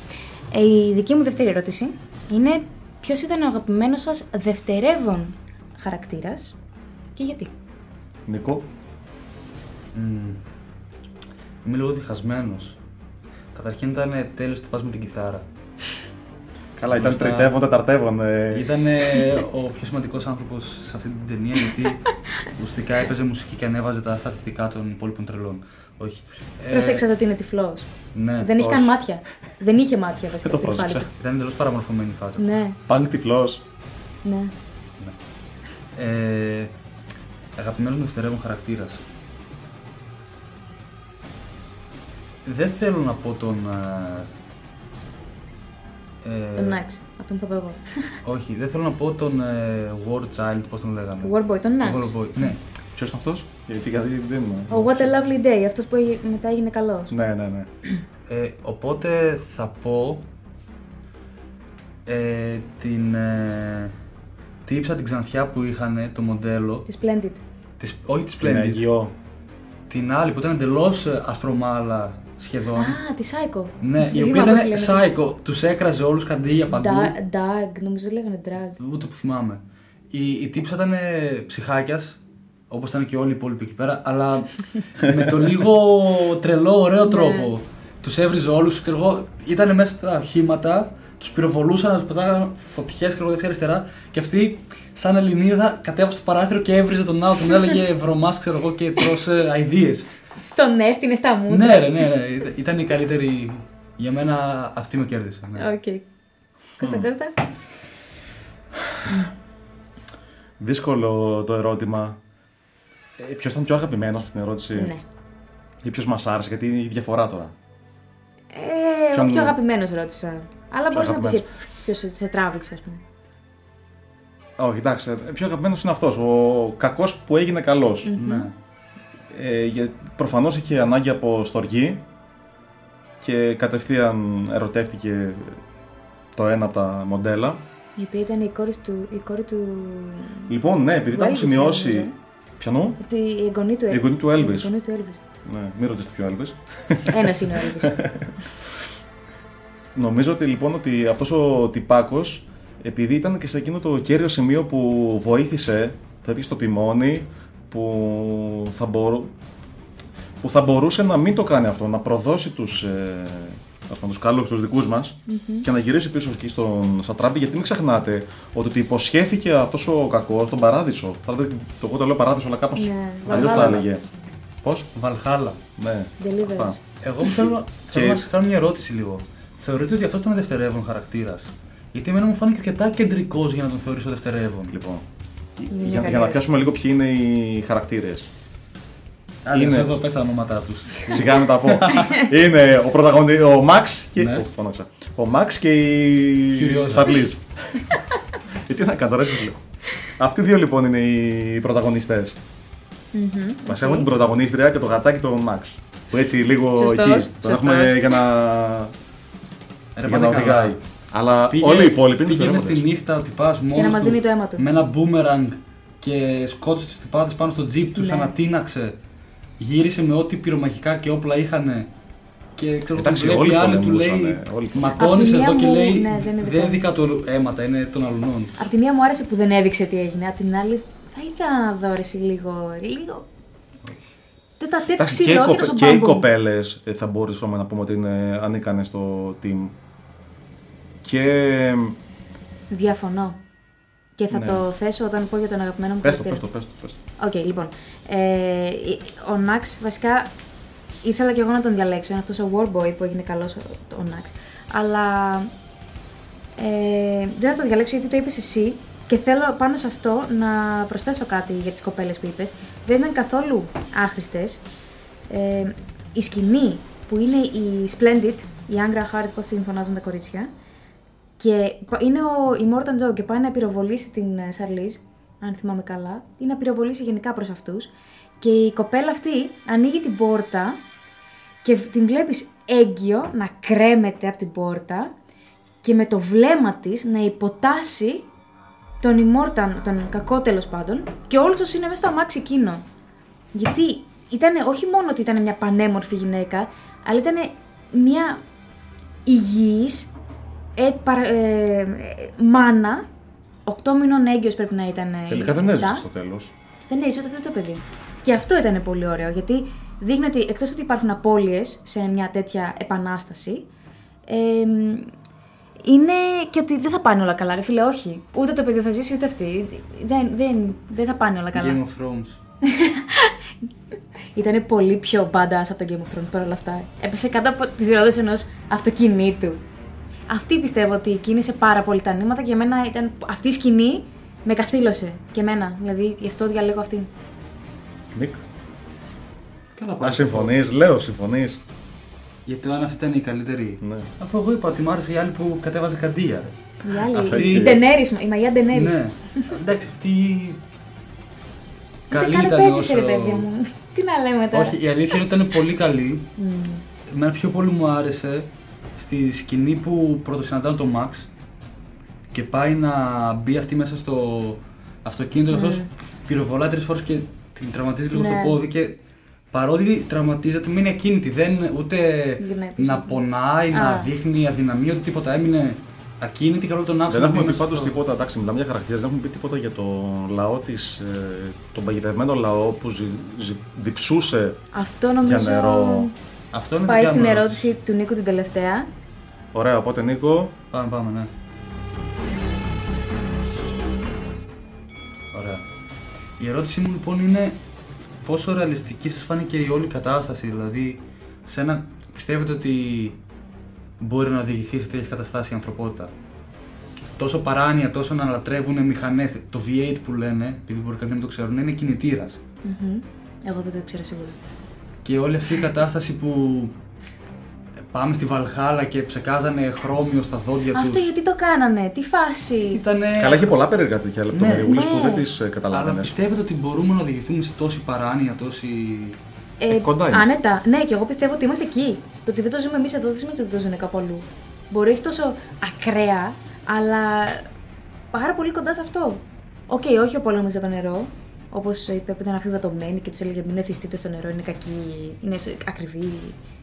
ε, η δική μου δεύτερη ερώτηση είναι ποιος ήταν ο αγαπημένος σας δευτερεύον χαρακτήρας και γιατί;
Νικό.
Μμμ. Είμαι λίγο διχασμένος. Καταρχήν ήταν τέλειος τι πας με την κιθάρα.
Καλά, ήταν
Μπροστά.
τριτεύον, τεταρτεύον. ε.
Ήταν ο πιο σημαντικός άνθρωπος σε αυτή την ταινία γιατί ουσιαστικά έπαιζε μουσική και ανέβαζε τα στατιστικά των υπόλοιπων τρελών. Όχι. Ε,
Πρόσεξα ότι είναι τυφλός.
Ναι,
Δεν έχει
όχι.
καν μάτια. Δεν είχε μάτια βασικά
Δεν το
στο κεφάλι
πρόσεξα.
του.
Ήταν εντελώς παραμορφωμένη η φάση.
Ναι,
Πάλι τυφλός.
ναι.
Ε, Αγαπημένος μου δευτερεύον χαρακτήρας. Δεν θέλω να πω τον. Ε, ε,
Τον Νάξ. Αυτό μου θα πω εγώ.
όχι, δεν θέλω να πω τον ε, War Child, πώς τον λέγανε.
Warboy, τον Νάξ.
War Boy, ναι.
Ποιος είναι αυτός; Έτσι, γιατί δεν είναι.
Ο What a Lovely Day, αυτός που έγι- μετά έγινε καλός.
Ναι, ναι, ναι.
Ε, οπότε θα πω ε, την ε, τύψα την ξανθιά που είχαν το μοντέλο,
Της Splendid.
της, όχι της
Την
Splendid,
Αγιό.
την άλλη που ήταν εντελώς ασπρομάλα σχεδόν.
Α, τη Psycho.
Ναι, η
Δεν
οποία
θυμάμαι
ήταν
πώς λέγανε.
psycho, τους έκραζε όλους καντήλια παντού.
Da- Dag, νομίζω λέγανε drag.
Ούτε που θυμάμαι. Η, η τύψα ήταν ψυχάκιας, όπως ήταν και όλοι οι υπόλοιποι εκεί πέρα, αλλά [laughs] με το λίγο τρελό, ωραίο
Ναι.
τρόπο. Τους έβριζε όλους και εγώ ήταν μέσα στα οχήματα, τους πυροβολούσαν, τους πετάγαν φωτιές και δεξιά-αριστερά. Και αυτή, σαν Ελληνίδα, κατέβασε το παράθυρο και έβριζε τον άλλο, τον έλεγε [laughs] βρωμά, ξέρω εγώ, και τρώσε αειδίε.
Τον έφτιανε στα μούτρα.
ναι, ρε, ναι, ναι. Ήταν- Ήταν η καλύτερη. Για μένα αυτή με κέρδισε. Ναι.
Οκ. Κώστα, Κώστα.
Δύσκολο το ερώτημα. Ε, Ποιος ήταν πιο αγαπημένος στην ερώτηση,
Ναι.
ή ποιος μας άρεσε, γιατί είναι η διαφορά τώρα;
Ε,
Ποιον-
ο πιο αγαπημένος ρώτησα. Αλλά μπορείς να πεις
αγαπημένος.
ποιος σε, σε τράβηξε, ας πούμε.
Όχι, εντάξει, ε, πιο αγαπημένος είναι αυτός. Ο κακός που έγινε καλός.
Ναι.
Ε, για- προφανώς είχε ανάγκη από στοργή και κατευθείαν ερωτεύτηκε το ένα από τα μοντέλα.
Η οποία ήταν η κόρη του. Η κόρη του...
Λοιπόν, ναι, επειδή τα έχω
Elvis,
σημειώσει.
νομίζω.
Πιανού;
Ότι η εγγονή του
Η εγγονή του Elvis.
Η εγγονή του Elvis.
Ναι, μην ρωτήσετε ποιο Elvis. [laughs]
Ένας είναι ο Elvis. [laughs]
Νομίζω ότι λοιπόν ότι αυτός ο τυπάκος, επειδή ήταν και σε εκείνο το κέριο σημείο που βοήθησε, που έπιασε το τιμόνι, που θα, μπορού- που θα μπορούσε να μην το κάνει αυτό, να προδώσει τους, ε, ας πούμε, τους καλούς, τους δικούς μας και να γυρίσει πίσω εκεί στον Σατράμπη, γιατί μην ξεχνάτε ότι του υποσχέθηκε αυτός ο κακός τον παράδεισο. Παράδειγμα, Το εγώ το λέω παράδεισο, αλλά κάπως
Ναι,
αλλιώς τα
Βαλχάλα.
έλεγε. Πώς;
Βαλχάλα.
Ναι.
Deliverance.
αυτά.
Εγώ θέλω, θέλω
Και-
να σας κάνω μια ερώτηση λίγο. Θεωρείτε ότι αυτός ήταν δευτερεύον χαρακτήρας; Γιατί εμένα μου φάνηκε αρκετά κεντρικός για να τον θεωρήσω δευτερεύον.
Λοιπόν,
μια
για,
καλή
για να
ερώτηση.
πιάσουμε λίγο ποιοι είναι οι χαρακτήρες.
Άλλοι
Είναι.
εδώ πες τα ονόματά τους.
Σιγά να τα πω. [laughs] Είναι ο πρωταγωνι... ο Μαξ και.
Ναι.
Ω, φώναξα. Ο Μαξ και η.
Φιουριόζα.
Σαρλίζ. Γιατί να κάνω τώρα έτσι λέω. Αυτοί οι δύο λοιπόν είναι οι πρωταγωνιστές. Μας έχουμε την πρωταγωνίστρια και το γατάκι τον Μαξ. Που έτσι λίγο
Σωστός,
εκεί. Τον
σωστός.
έχουμε για να,
Ρε,
για να
πάτε καλά.
οδηγάει. Αλλά
Πήγε-
όλοι οι υπόλοιποι είναι
Πήγαινε στη
δευτερεύοντες.
νύχτα ο τυπάς μόνο.
Και να μας δίνει το αίμα του.
Με ένα boomerang και σκότωσε τους τυπάδες πάνω στο τζιπ τους,
Ναι.
σαν να τίναξε. Γύρισε με ό,τι πυρομαχικά και όπλα είχαν. Και ξέρω τον
Εντάξει,
βλέπει
όλοι
άλλη, του
πολεμούσαν,
λέει.
ε, όλοι.
Ματώνεις
Απ' τη
εδώ
μία
και
μου-
λέει.
ναι, δεν είναι
δεν
δικό
είναι
μου.
δικά του αίματα, είναι των αλουνών.
Απ' τη μία μου άρεσε που δεν έδειξε τι έγινε. Απ' την άλλη, θα ήθελα να δω ρε, εσύ λίγο. λίγο... Τέτα τέτα
Εντάξει, και, οι
ξύλο, όχι
κοπε-
τόσο
και οι
μπαμπού.
κοπέλες θα μπορούσαμε να πούμε ότι είναι ανίκανε στο team. Και.
Διαφωνώ. Και θα
Ναι.
το θέσω όταν πω για τον αγαπημένο μου
Πες το,
χαρακτήρα.
πες το, πες το, πες το.
Οκ, λοιπόν. Ε, ο Ναξ βασικά ήθελα και εγώ να τον διαλέξω. Είναι αυτός ο Warboy που έγινε καλός ο, ο Ναξ. Αλλά ε, δεν θα το διαλέξω γιατί το είπες εσύ και θέλω πάνω σε αυτό να προσθέσω κάτι για τις κοπέλες που είπες. Δεν ήταν καθόλου άχρηστες. Ε, η σκηνή που είναι η Splendid, η Angra Hart, πώς την φωνάζουν τα κορίτσια, και πα- είναι ο Immortan Joe και πάει να πυροβολήσει την ε, Σαρλίζ, αν θυμάμαι καλά, ή να πυροβολήσει γενικά προς αυτούς. Και η κοπέλα αυτή ανοίγει την πόρτα και την βλέπεις έγκυο να κρέμεται από την πόρτα και με το βλέμμα της να υποτάσσει τον Immortan, τον κακό τέλος πάντων, και όλους όσοι είναι μέσα στο αμάξι εκείνο. Γιατί ήταν όχι μόνο ότι ήταν μια πανέμορφη γυναίκα, αλλά ήταν μια υγιής ε, παρα- ε, ε, μάνα, 8 μηνών έγκυος πρέπει να ήταν. ε,
Τελικά δεν
μετά.
έζησε στο τέλος.
Δεν έζησε ούτε αυτό το παιδί. Και αυτό ήταν πολύ ωραίο, γιατί δείχνει ότι εκτός ότι υπάρχουν απώλειες σε μια τέτοια επανάσταση, ε, είναι και ότι δεν θα πάνε όλα καλά, ρε φίλε, όχι. Ούτε το παιδί θα ζήσει, ούτε αυτή. Δεν, δεν, δεν θα πάνε όλα καλά.
Game of Thrones. [laughs]
Ήταν πολύ πιο badass από το Game of Thrones παρόλα αυτά. Έπεσε κάτω από τις ρόδε ενός αυτοκινήτου. Αυτή πιστεύω ότι κίνησε πάρα πολύ τα νήματα και για μένα ήταν. Αυτή η σκηνή με καθήλωσε και εμένα. Δηλαδή γι' αυτό διαλέγω αυτήν.
Νικ.
Καλά
Α,
πάει.
συμφωνείς, λέω, συμφωνείς.
Γιατί αν αυτή ήταν η καλύτερη.
Ναι.
Αφού εγώ είπα ότι μ' άρεσε η άλλη που κατέβαζε καντία.
Η άλλη.
Αυτή-
Η Ντενέρη, η Μαγιά Ντενέρη.
Ναι. Εντάξει, αυτή. Καλή
Καλή
ήταν
παίζει, ρε
όσο-
παιδί μου. Τι να λέμε τώρα.
Όχι, η αλήθεια είναι ότι ήταν πολύ καλή.
Μμμ.
Εμένα πιο πολύ μου άρεσε στη σκηνή που πρωτοσυναντάνε τον Max και πάει να μπει αυτή μέσα στο αυτοκίνητο και αυτός πυροβολάει τρεις φορές και την τραυματίζει λίγο
Ναι.
στο πόδι και παρότι τραυματίζεται μένει ακίνητη, δεν ούτε
Γυρνάει πίσω.
να πονάει, να
Α.
δείχνει αδυναμία, ούτε τίποτα, έμεινε ακίνητη και όλο τον άφησε
Δεν
να
έχουμε
μπει
πει
μέσα
πάντως
στο-
τίποτα, εντάξει, μιλάμε για χαρακτήρες, δεν έχουμε πει τίποτα για τον λαό της, τον παγιδευμένο λαό που ζη, ζη- διψούσε
Αυτό
για
νομίζω
νερό.
Αυτό είναι
πάει
δικιά
στην
μου
ερώτηση του Νίκου την τελευταία.
Ωραία, οπότε Νίκο,
Πάμε, πάμε, ναι. Ωραία. Η ερώτησή μου λοιπόν είναι πόσο ρεαλιστική σας φάνηκε η όλη κατάσταση, δηλαδή σε ένα, πιστεύετε ότι μπορεί να οδηγηθεί σε τέτοιες καταστάσεις η ανθρωπότητα; Τόσο παράνοια, τόσο να λατρεύουν μηχανές. Το V8 που λένε, επειδή μπορεί κάποιοι να μην το ξέρουν, είναι κινητήρας.
Μμμ. Εγώ δεν το ήξερα σίγουρα.
Και όλη αυτή η κατάσταση που πάμε στη Βαλχάλα και ψεκάζανε χρώμιο στα δόντια
Αυτό
τους.
γιατί το κάνανε, τι φάση.
Ήτανε...
καλά έχει πολλά περίεργα τέτοια λεπτομεριούλες
ναι.
που δεν τις ε,
Αλλά
καταλαβαίνεις.
πιστεύετε ότι μπορούμε να οδηγηθούμε σε τόση παράνοια, τόση.
Ε,
κοντά είμαστε.
Άνετα. Ναι, και εγώ πιστεύω ότι είμαστε εκεί. Το ότι δεν το ζούμε εμείς εδώ δεν σημαίνει ότι δεν το ζουν κάπου αλλού. Μπορεί όχι τόσο ακραία, αλλά πάρα πολύ κοντά σε αυτό. Οκ, όχι ο πόλεμος για το νερό. Όπως είπε που ήταν αφυδατωμένοι και τους έλεγε Μην εθιστείτε στο νερό, είναι κακή, είναι σ- ακριβή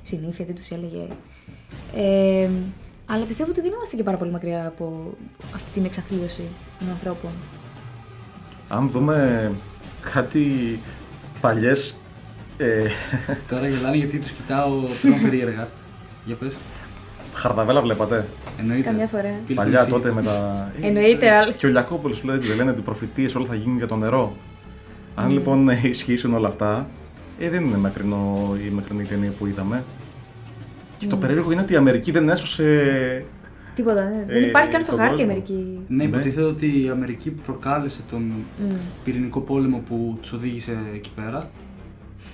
συνήθεια, τι τους έλεγε. Ε, αλλά πιστεύω ότι δεν είμαστε και πάρα πολύ μακριά από αυτή την εξαθλίωση των ανθρώπων.
Αν δούμε κάτι παλιές ε,
Τώρα γελάνε γιατί τους κοιτάω τρόμο [laughs] περίεργα. Για πες.
χαρδαβέλα βλέπατε.
Εννοείται.
Καμιά φορά.
Πήλ
Παλιά
Φινισί.
τότε με τα. [laughs]
Εννοείται, αλλά.
Και ο Λιακόπουλος που λέει έτσι δεν λένε ότι οι προφητείες όλα θα γίνουν για το νερό. Αν λοιπόν [laughs] ισχύσουν όλα αυτά, ε, δεν είναι μακρινό η μακρινή ταινία που είδαμε. Και το περίεργο είναι ότι η Αμερική δεν έσωσε.
Τίποτα, ναι.
Ε,
δεν υπάρχει καν στο
στον
χάρτη η
κόσμο.
Αμερική.
Ναι, υποτίθεται ότι η Αμερική προκάλεσε τον
Μμ.
πυρηνικό πόλεμο που τους οδήγησε εκεί πέρα.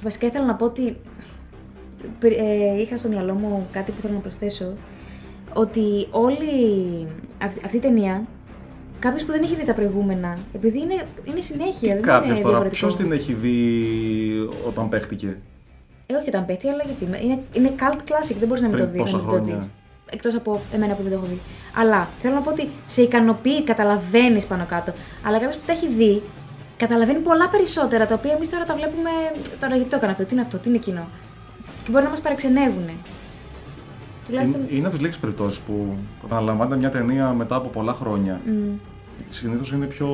Βασικά ήθελα να πω ότι πρι- ε, είχα στο μυαλό μου κάτι που θέλω να προσθέσω. Ότι όλη αυτή, αυτή η ταινία, κάποιος που δεν έχει δει τα προηγούμενα, επειδή είναι, είναι συνέχεια, δεν
Κάποιος
είναι
τώρα,
διαφορετικό.
ποιος την έχει δει όταν παίχτηκε;
Ε, όχι όταν πέφτει, αλλά γιατί. με- Είναι, είναι cult classic, δεν μπορείς να μην
Πριν
το δει.
πόσα
να μην το
χρόνια;
δεις. Εκτός από εμένα που δεν το έχω δει. Αλλά θέλω να πω ότι σε ικανοποιεί, καταλαβαίνεις πάνω κάτω. Αλλά κάποιος που τα έχει δει, καταλαβαίνει πολλά περισσότερα τα οποία εμείς τώρα τα βλέπουμε. Τώρα γιατί το έκανα αυτό, τι είναι αυτό, τι είναι εκείνο. Και μπορεί να μας παραξενεύουν. Τουλάχιστον.
Είναι, είναι από τις λίγες περιπτώσεις που αναλύεται μια ταινία μετά από πολλά χρόνια.
Μμ.
Συνήθως είναι πιο.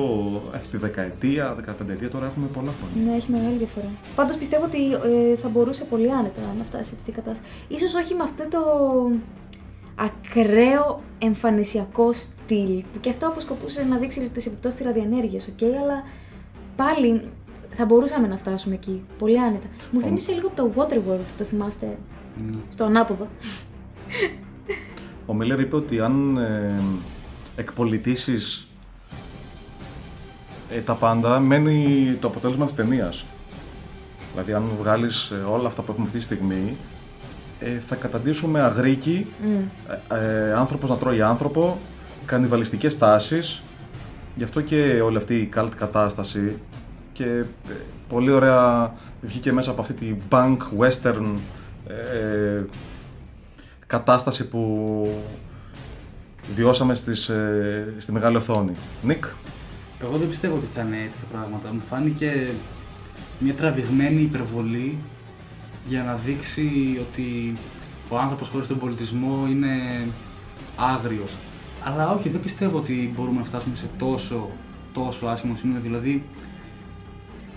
ε, στη δεκαετία, δεκαπενταετία τώρα έχουμε πολλά χρόνια.
Ναι, έχει μεγάλη διαφορά. Πάντως πιστεύω ότι ε, θα μπορούσε πολύ άνετα να φτάσει σε τέτοια κατάσταση. Ίσως όχι με αυτό το ακραίο εμφανισιακό στυλ που και αυτό αποσκοπούσε να δείξει τις επιπτώσεις της ραδιενέργειας, οκ, αλλά πάλι θα μπορούσαμε να φτάσουμε εκεί. Πολύ άνετα. Μου θύμισε λίγο το Waterworld, το θυμάστε,
Ναι.
στο ανάποδο. [laughs]
Ο Μίλλερ είπε ότι αν ε, εκπολιτήσεις ε, τα πάντα, μένει το αποτέλεσμα της ταινίας. Δηλαδή, αν βγάλεις ε, όλα αυτά που έχουμε αυτή τη στιγμή, ε, θα καταντήσουμε αγρίκι,
Μμ.
ε, ε, άνθρωπος να τρώει άνθρωπο, κανιβαλιστικές τάσεις. Γι' αυτό και όλη αυτή η cult κατάσταση και ε, πολύ ωραία βγήκε μέσα από αυτή τη bank western ε, κατάσταση που βιώσαμε στις, ε, στη μεγάλη οθόνη. Νίκ,
Εγώ δεν πιστεύω ότι θα είναι έτσι τα πράγματα. Μου φάνηκε μια τραβηγμένη υπερβολή για να δείξει ότι ο άνθρωπος χωρίς τον πολιτισμό είναι άγριος. Αλλά όχι, δεν πιστεύω ότι μπορούμε να φτάσουμε σε τόσο, τόσο άσχημο σημείο. Δηλαδή,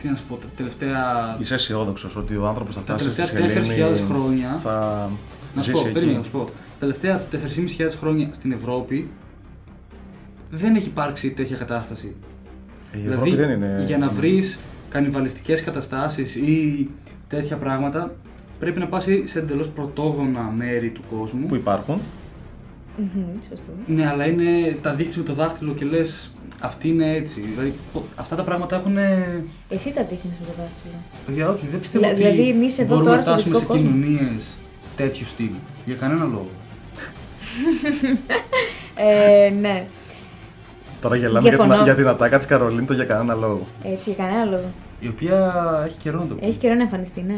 τι να σου πω, τα τελευταία...
είσαι αισιόδοξος ότι ο άνθρωπος θα
Τα
φτάσει στη
τελευταία
σελήνη,
4.000 χρόνια-
θα
Να σου
ζήσει
πω,
εκεί.
περίμενα να σου πω. Τα τελευταία 4.500 χρόνια στην Ευρώπη δεν έχει υπάρξει τέτοια κατάσταση.
Η
Δηλαδή,
Ευρώπη δεν είναι...
για να βρεις κανιβαλιστικές καταστάσεις ή τέτοια πράγματα, πρέπει να πας σε εντελώς πρωτόγωνα μέρη του κόσμου.
που υπάρχουν.
Μμμ, Σωστό.
Ναι, αλλά είναι τα δείχνεις με το δάχτυλο και λες αυτή είναι έτσι. Δηλαδή, πο- αυτά τα πράγματα έχουν.
Εσύ τα δείχνεις με το δάχτυλο.
Για όχι, δεν πιστεύω
Δηλα-
ότι
δηλαδή, εμείς εδώ
μπορούμε
τώρα
να
στο
φτάσουμε σε
δυτικό κόσμο.
κοινωνίες τέτοιου στυλ. Για κανένα λόγο.
ε, ναι,
Τώρα γελάμε για την,
Διαφωνώ.
για την ατάκα της Καρολίνη το για κανένα λόγο.
έτσι, για κανένα λόγο.
Η οποία έχει καιρό να το πει.
Έχει καιρό να εμφανιστεί, ναι.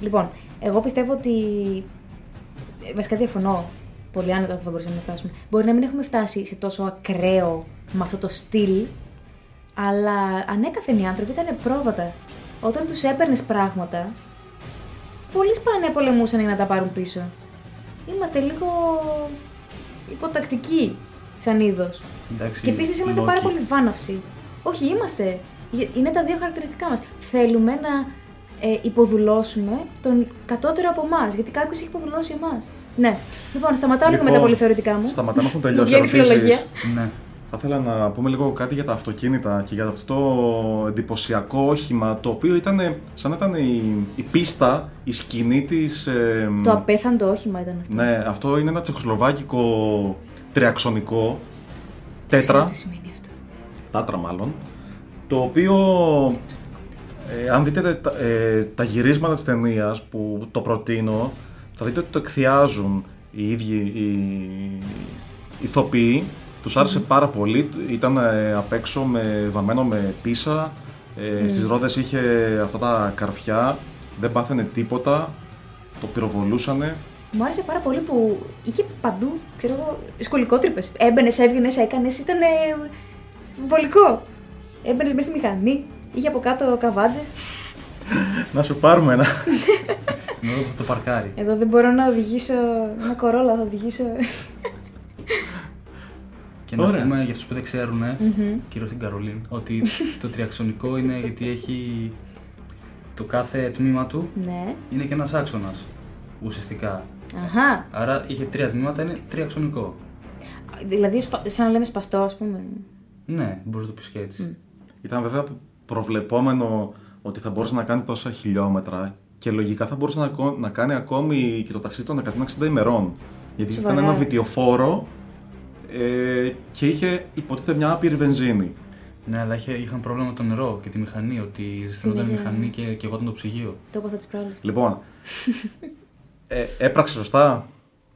Λοιπόν, εγώ πιστεύω ότι. ε, Βασικά διαφωνώ πολύ άνετα που θα μπορούσαμε να φτάσουμε. Μπορεί να μην έχουμε φτάσει σε τόσο ακραίο με αυτό το στυλ, αλλά ανέκαθεν οι άνθρωποι ήταν πρόβατα. Όταν τους έπαιρνες πράγματα, πολύ σπάνια πολεμούσαν για να τα πάρουν πίσω. Είμαστε λίγο υποτακτικοί σαν είδος.
Εντάξει,
Και επίσης είμαστε
Loki.
πάρα πολύ βάναυση. Όχι, είμαστε. Γε- Είναι τα δύο χαρακτηριστικά μας. Θέλουμε να ε, υποδουλώσουμε τον κατώτερο από εμάς, γιατί κάποιος έχει υποδουλώσει εμάς. Ναι. Λοιπόν, σταματάω λίγο με τα
Λοιπόν,
πολύ θεωρητικά μου.
Σταματάμε, έχουν
Μου
τελειώσει
βγαίνει
ερωτήσεις.
φιλολογία.
Ναι.
Θα ήθελα να πούμε λίγο κάτι για τα αυτοκίνητα και για αυτό το εντυπωσιακό όχημα το οποίο ήταν σαν να ήταν η, η πίστα, η σκηνή της... ε,
Το απέθαντο όχημα ήταν αυτό.
ναι, αυτό είναι ένα τσεχοσλοβάκικο τριαξονικό,
Ξέρω
τέτρα,
τι σημαίνει αυτό.
τάτρα μάλλον, το οποίο ε, αν δείτε τα, ε, τα γυρίσματα της ταινίας που το προτείνω, θα δείτε ότι το εκθιάζουν οι ίδιοι οι ηθοποιοί. Τους άρεσε πάρα πολύ, ήταν ε, απ' έξω με, βαμμένο με πίσα, ε, στις ρόδες είχε αυτά τα καρφιά, δεν πάθαινε τίποτα, το πυροβολούσανε.
Μου άρεσε πάρα πολύ που είχε παντού, ξέρω εγώ, σκολικότρυπε. Έμπαινες, έβγαινες, έκανες, ήταν βολικό. Έμπαινες μέσα στη μηχανή, είχε από κάτω καβάτζες. [laughs]
Να σου πάρουμε ένα.
Με εδώ που θα το παρκάρει.
Εδώ δεν μπορώ να οδηγήσω ένα κορόλα, θα οδηγήσω. [laughs]
Και να
Ωραία.
πούμε για αυτούς που δεν ξέρουν, κυρίω την Καρολίν, ότι το τριαξονικό είναι γιατί έχει το κάθε τμήμα του
ναι.
είναι και ένας άξονας ουσιαστικά.
Αχά.
Άρα είχε τρία τμήματα, είναι τριαξονικό.
Δηλαδή, σπα- σαν να λέμε σπαστό, ας πούμε.
Ναι, μπορείς να το πεις και έτσι.
Ήταν βέβαια προβλεπόμενο ότι θα μπορούσε να κάνει τόσα χιλιόμετρα και λογικά θα μπορούσε να, κο- να κάνει ακόμη και το ταξίδι των 160 ημερών. Γιατί
Σοβαρά.
ήταν ένα βιτιοφόρο ε, και είχε υποτίθεται μια άπειρη βενζίνη.
Ναι, αλλά είχε, είχαν πρόβλημα με το νερό και τη μηχανή, ότι ζεσταίνονταν η
Συνέχεια.
μηχανή και, και εγώ το ψυγείο.
Το είπα τις προάλλε.
Λοιπόν, ε, έπραξε σωστά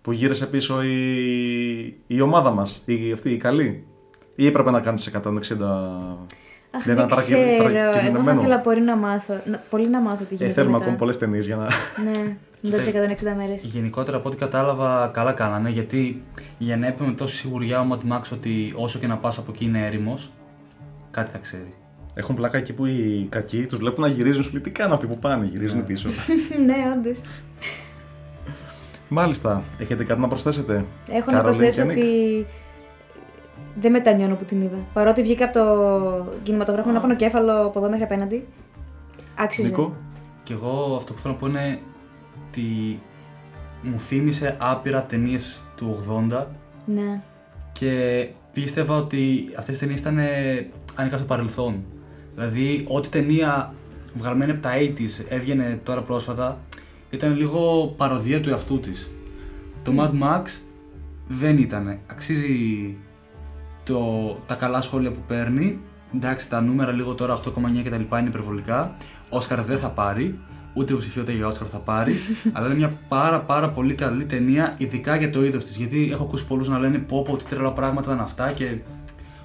που γύρισε πίσω η, η ομάδα μας, η, αυτή η καλή. Ή έπρεπε να κάνεις τους 160...
Αχ,
Δεν
δεν,
ήταν παρακυ-
ξέρω. Εγώ θα
παρακινημένο.
ήθελα πολύ να μάθω, να, πολύ να μάθω τι
Ε,
γίνεται
θέλουμε
μετά.
ακόμα πολλές ταινίες για να...
Ναι, μετά τις 160 μέρες.
Γενικότερα από ό,τι κατάλαβα, καλά κάνανε γιατί για να έπαιρνε τόση σιγουριά ο Mad Max ότι όσο και να πας από εκεί είναι έρημος, κάτι θα ξέρει.
Έχουν πλάκα εκεί που οι κακοί τους βλέπουν να γυρίζουν σου λέει, τι κάνουν αυτοί που πάνε, γυρίζουν πίσω. [laughs]
ναι, όντως.
Μάλιστα, έχετε κάτι να προσθέσετε.
Έχω να
Caroline
προσθέσω
Koenig?
ότι δεν μετανιώνω που την είδα. Παρότι βγήκα από το κινηματογράφο με ένα πονοκέφαλο από εδώ μέχρι απέναντι. Άξιζε.
Νίκο,
Και εγώ αυτό που θέλω να πω είναι ότι μου θύμισε άπειρα ταινίες του 80
Ναι.
και πίστευα ότι αυτές τις ταινίες ήταν ε, ανήκα στο παρελθόν. Δηλαδή, ό,τι ταινία βγαλμένη από τα 80s έβγαινε τώρα πρόσφατα, ήταν λίγο παροδία του εαυτού της. Το Mad Max δεν ήταν. Αξίζει το, τα καλά σχόλια που παίρνει. Εντάξει, τα νούμερα λίγο τώρα 8,9 και τα λοιπά είναι υπερβολικά. Όσκαρ δεν θα πάρει, ούτε υποψηφιότητα για Όσκαρ θα πάρει. [laughs] αλλά είναι μια πάρα πάρα πολύ καλή ταινία, ειδικά για το είδος της. Γιατί έχω ακούσει πολλούς να λένε πω πω τι τρελά πράγματα ήταν αυτά και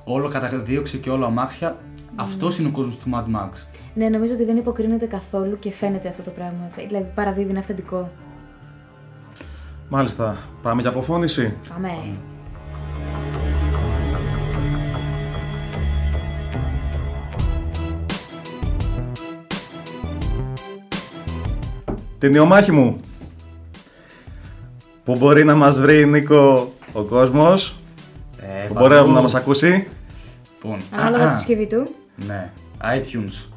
όλο καταδίωξη και όλο αμάξια. Αυτός είναι ο κόσμος του Mad Max.
Ναι, νομίζω ότι δεν υποκρίνεται καθόλου και φαίνεται αυτό το πράγμα. Δηλαδή παραδίδει, είναι αυθεντικό.
μάλιστα, πάμε για αποφώνηση.
Πάμε.
Ταινιομάχη μου. Πού μπορεί να μας βρει, Νίκο, ο κόσμος.
Ε,
Πού
παντού.
μπορεί να μας ακούσει.
Λοιπόν,
Ανάλογα τη συσκευή του.
Ναι, iTunes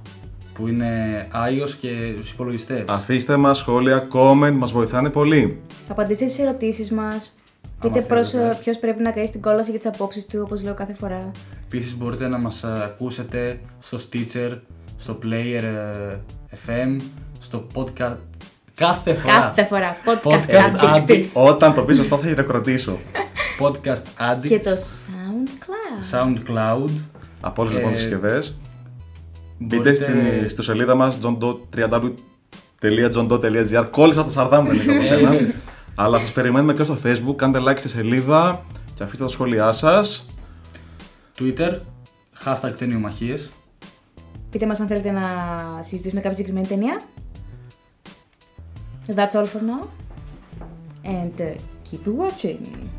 που είναι iOS και στους υπολογιστές.
Αφήστε μας σχόλια, comment, μας βοηθάνε πολύ.
Απαντήστε στις ερωτήσεις μας. Δείτε
θέλετε.
ποιος πρέπει να καεί στην κόλαση για τις απόψεις του, όπως λέω κάθε φορά.
Επίσης μπορείτε να μας ε, ακούσετε στο Stitcher, στο Player ε, FM, στο podcast κάθε φορά.
Κάθε φορά. Podcast,
Podcast
Addict.
Addict.
Όταν το πεις σωστά θα χειροκροτήσω.
Podcast Addict,
Και το SoundCloud.
SoundCloud.
Από όλες
Ε,
λοιπόν τις συσκευές. Μπείτε
Μπορείτε-
στην, στη σελίδα μας www.johndoe.gr Κόλλησα το σαρδάμ δεν είναι [laughs] όπως ένα. Αλλά σας περιμένουμε και στο facebook, κάντε like στη σελίδα και αφήστε τα σχόλιά σας.
Twitter, hashtag ταινιομαχίες.
Πείτε μας αν θέλετε να συζητήσουμε κάποια συγκεκριμένη ταινία. That's all for now. And uh, keep watching.